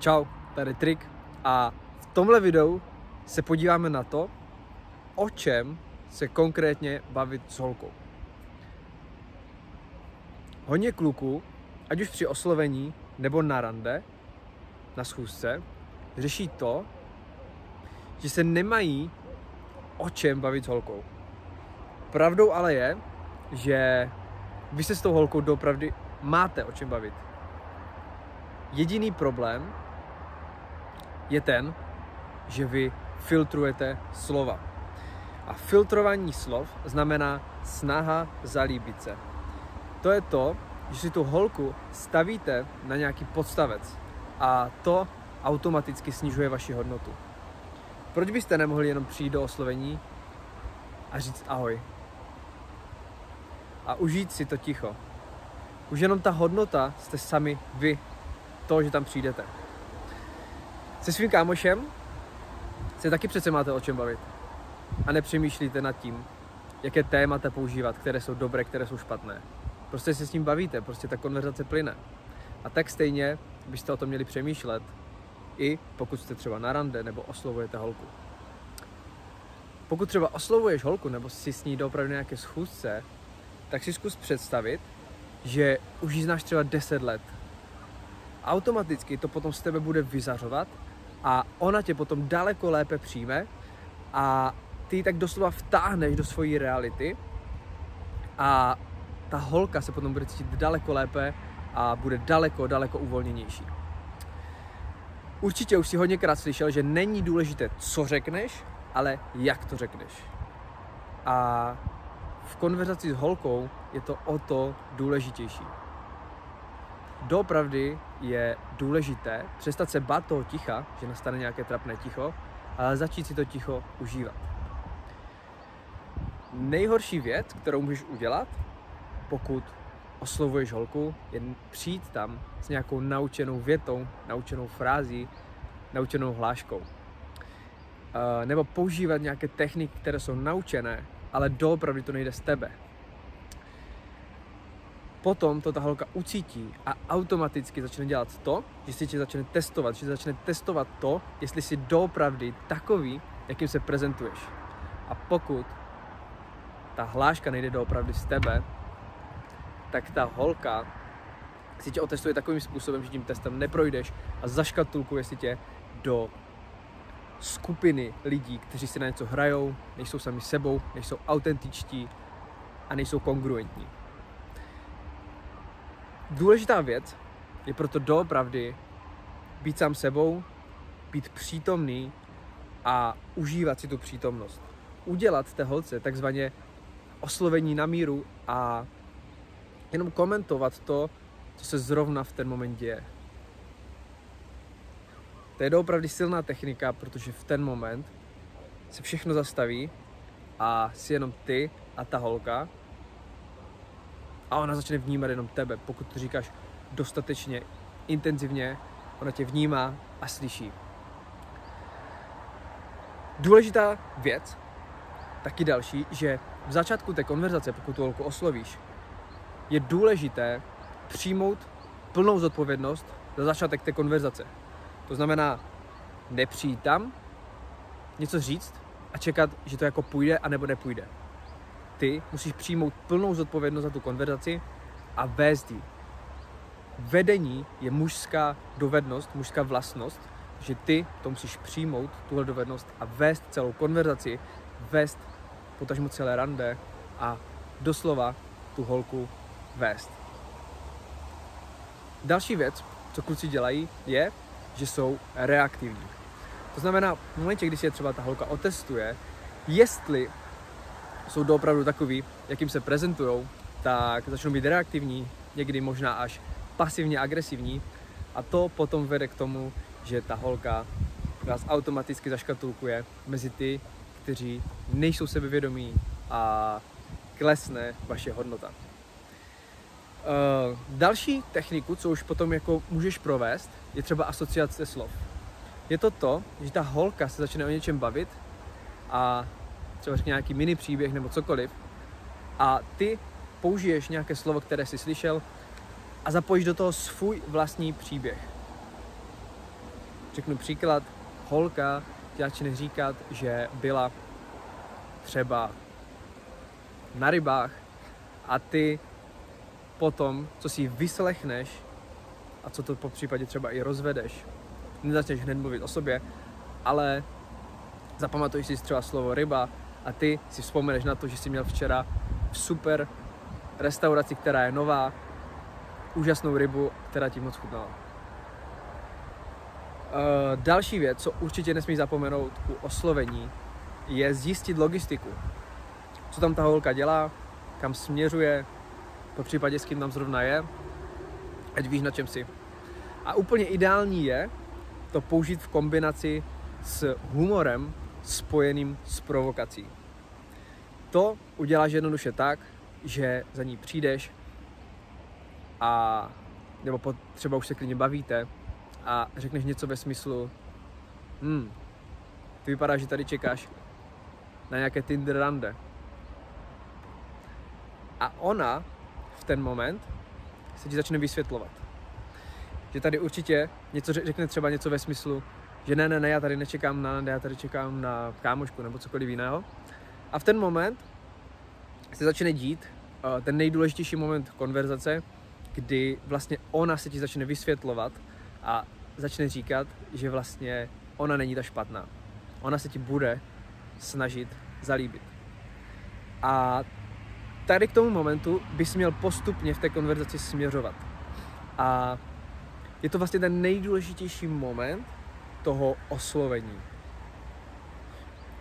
Čau, tady Trik a v tomhle videu se podíváme na to, o čem se konkrétně bavit s holkou. Hodně kluků, ať už při oslovení nebo na rande, na schůzce, řeší to, že se nemají o čem bavit s holkou. Pravdou ale je, že vy se s tou holkou doopravdy máte o čem bavit. Jediný problém je ten, že vy filtrujete slova. A filtrování slov znamená snaha zalíbit se. To je to, že si tu holku stavíte na nějaký podstavec a to automaticky snižuje vaši hodnotu. Proč byste nemohli jenom přijít do oslovení a říct ahoj? A užít si to ticho. Už jenom ta hodnota jste sami vy, to, že tam přijdete. Se svým kámošem se taky přece máte o čem bavit. A nepřemýšlíte nad tím, jaké témata používat, které jsou dobré, které jsou špatné. Prostě se s ním bavíte, prostě ta konverzace plyne. A tak stejně byste o tom měli přemýšlet, i pokud jste třeba na rande nebo oslovujete holku. Pokud třeba oslovuješ holku nebo si s ní doopravdy nějaké schůzce, tak si zkus představit, že už ji znáš třeba 10 let. Automaticky to potom z tebe bude vyzařovat a ona tě potom daleko lépe přijme a ty tak doslova vtáhneš do svojí reality a ta holka se potom bude cítit daleko lépe a bude daleko, daleko uvolněnější. Určitě už si hodněkrát slyšel, že není důležité, co řekneš, ale jak to řekneš. A v konverzaci s holkou je to o to důležitější. Doopravdy je důležité přestat se bát toho ticha, že nastane nějaké trapné ticho, ale začít si to ticho užívat. Nejhorší věc, kterou můžeš udělat, pokud oslovuješ holku, je přijít tam s nějakou naučenou větou, naučenou frází, naučenou hláškou. Nebo používat nějaké techniky, které jsou naučené, ale doopravdy to nejde z tebe. Potom to ta holka ucítí a automaticky začne dělat to, že si tě začne testovat, že začne testovat to, jestli jsi doopravdy takový, jakým se prezentuješ. A pokud ta hláška nejde doopravdy z tebe, tak ta holka si tě otestuje takovým způsobem, že tím testem neprojdeš a zaškatulkuje si tě do skupiny lidí, kteří si na něco hrajou, nejsou sami sebou, nejsou autentičtí a nejsou kongruentní. Důležitá věc je proto doopravdy být sám sebou, být přítomný a užívat si tu přítomnost. Udělat té holce takzvaně oslovení na míru a jenom komentovat to, co se zrovna v ten moment děje. To je doopravdy silná technika, protože v ten moment se všechno zastaví a si jenom ty a ta holka a ona začne vnímat jenom tebe. Pokud to říkáš dostatečně intenzivně, ona tě vnímá a slyší. Důležitá věc, taky další, že v začátku té konverzace, pokud tu holku oslovíš, je důležité přijmout plnou zodpovědnost za začátek té konverzace. To znamená nepřijít tam, něco říct a čekat, že to jako půjde a nebo nepůjde. Ty musíš přijmout plnou zodpovědnost za tu konverzaci a vést ji. Vedení je mužská dovednost, mužská vlastnost, že ty to musíš přijmout, tuhle dovednost a vést celou konverzaci, vést potažmo celé rande a doslova tu holku vést. Další věc, co kluci dělají, je, že jsou reaktivní. To znamená, v momentě, kdy si je třeba ta holka otestuje, jestli jsou doopravdu takový, jakým se prezentují, tak začnou být reaktivní, někdy možná až pasivně agresivní a to potom vede k tomu, že ta holka vás automaticky zaškatulkuje mezi ty, kteří nejsou sebevědomí a klesne vaše hodnota. Uh, další techniku, co už potom jako můžeš provést, je třeba asociace slov. Je to to, že ta holka se začne o něčem bavit a třeba řekne nějaký mini příběh nebo cokoliv a ty použiješ nějaké slovo, které jsi slyšel a zapojíš do toho svůj vlastní příběh. Řeknu příklad, holka ti začne říkat, že byla třeba na rybách a ty potom, co si vyslechneš a co to po případě třeba i rozvedeš, nezačneš hned mluvit o sobě, ale zapamatuješ si třeba slovo ryba a ty si vzpomeneš na to, že jsi měl včera v super restauraci, která je nová, úžasnou rybu, která ti moc chutnala. Uh, další věc, co určitě nesmí zapomenout u oslovení, je zjistit logistiku. Co tam ta holka dělá, kam směřuje, po případě s kým tam zrovna je, ať víš na čem si. A úplně ideální je to použít v kombinaci s humorem spojeným s provokací. To uděláš jednoduše tak, že za ní přijdeš a nebo třeba už se klidně bavíte a řekneš něco ve smyslu hmm, ty vypadá, že tady čekáš na nějaké Tinder rande. A ona v ten moment se ti začne vysvětlovat. Že tady určitě něco řekne třeba něco ve smyslu, že ne, ne, ne, já tady nečekám na já tady čekám na kámošku nebo cokoliv jiného. A v ten moment se začne dít uh, ten nejdůležitější moment konverzace, kdy vlastně ona se ti začne vysvětlovat a začne říkat, že vlastně ona není ta špatná. Ona se ti bude snažit zalíbit. A tady k tomu momentu bys měl postupně v té konverzaci směřovat. A je to vlastně ten nejdůležitější moment toho oslovení.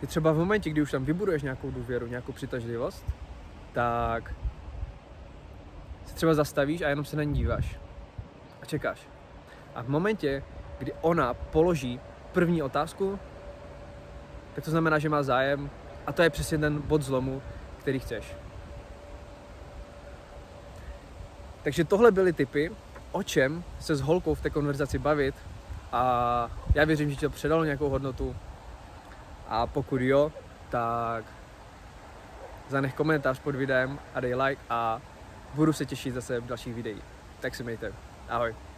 Je třeba v momentě, kdy už tam vybuduješ nějakou důvěru, nějakou přitažlivost, tak se třeba zastavíš a jenom se na ní díváš a čekáš. A v momentě, kdy ona položí první otázku, tak to znamená, že má zájem a to je přesně ten bod zlomu, který chceš. Takže tohle byly typy, o čem se s holkou v té konverzaci bavit a já věřím, že ti to předalo nějakou hodnotu a pokud jo, tak zanech komentář pod videem a dej like a budu se těšit zase v dalších videích. Tak si mějte. Ahoj.